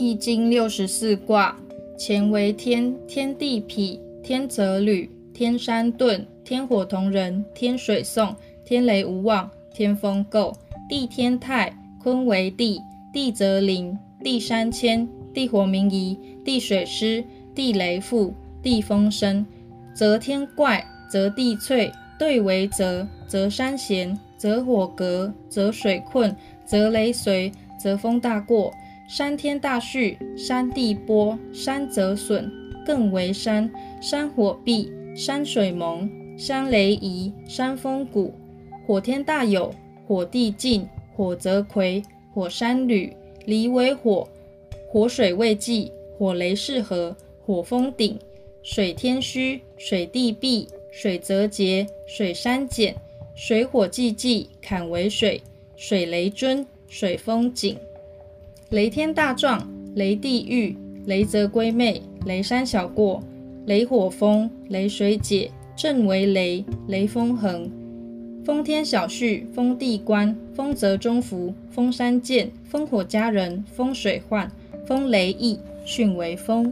易经六十四卦，乾为天，天地痞，天泽履，天山遁，天火同人，天水讼，天雷无妄，天风姤，地天泰，坤为地，地泽临，地山迁，地火明夷，地水湿，地雷复，地风生，则天怪，则地忉，兑为泽，则山咸，则火革，则水困，则雷随，则风大过。山天大序，山地剥，山泽损，艮为山，山火闭，山水蒙，山雷移，山风谷。火天大有，火地进，火泽睽，火山履，离为火，火水未济，火雷势合，火风鼎。水天虚，水地闭，水泽竭，水山减，水火既济，坎为水，水雷尊，水风井。雷天大壮，雷地狱，雷泽归妹，雷山小过，雷火风，雷水解，震为雷，雷风横。风天小序，风地观，风泽中孚，风山见，风火佳人，风水患，风雷溢，巽为风。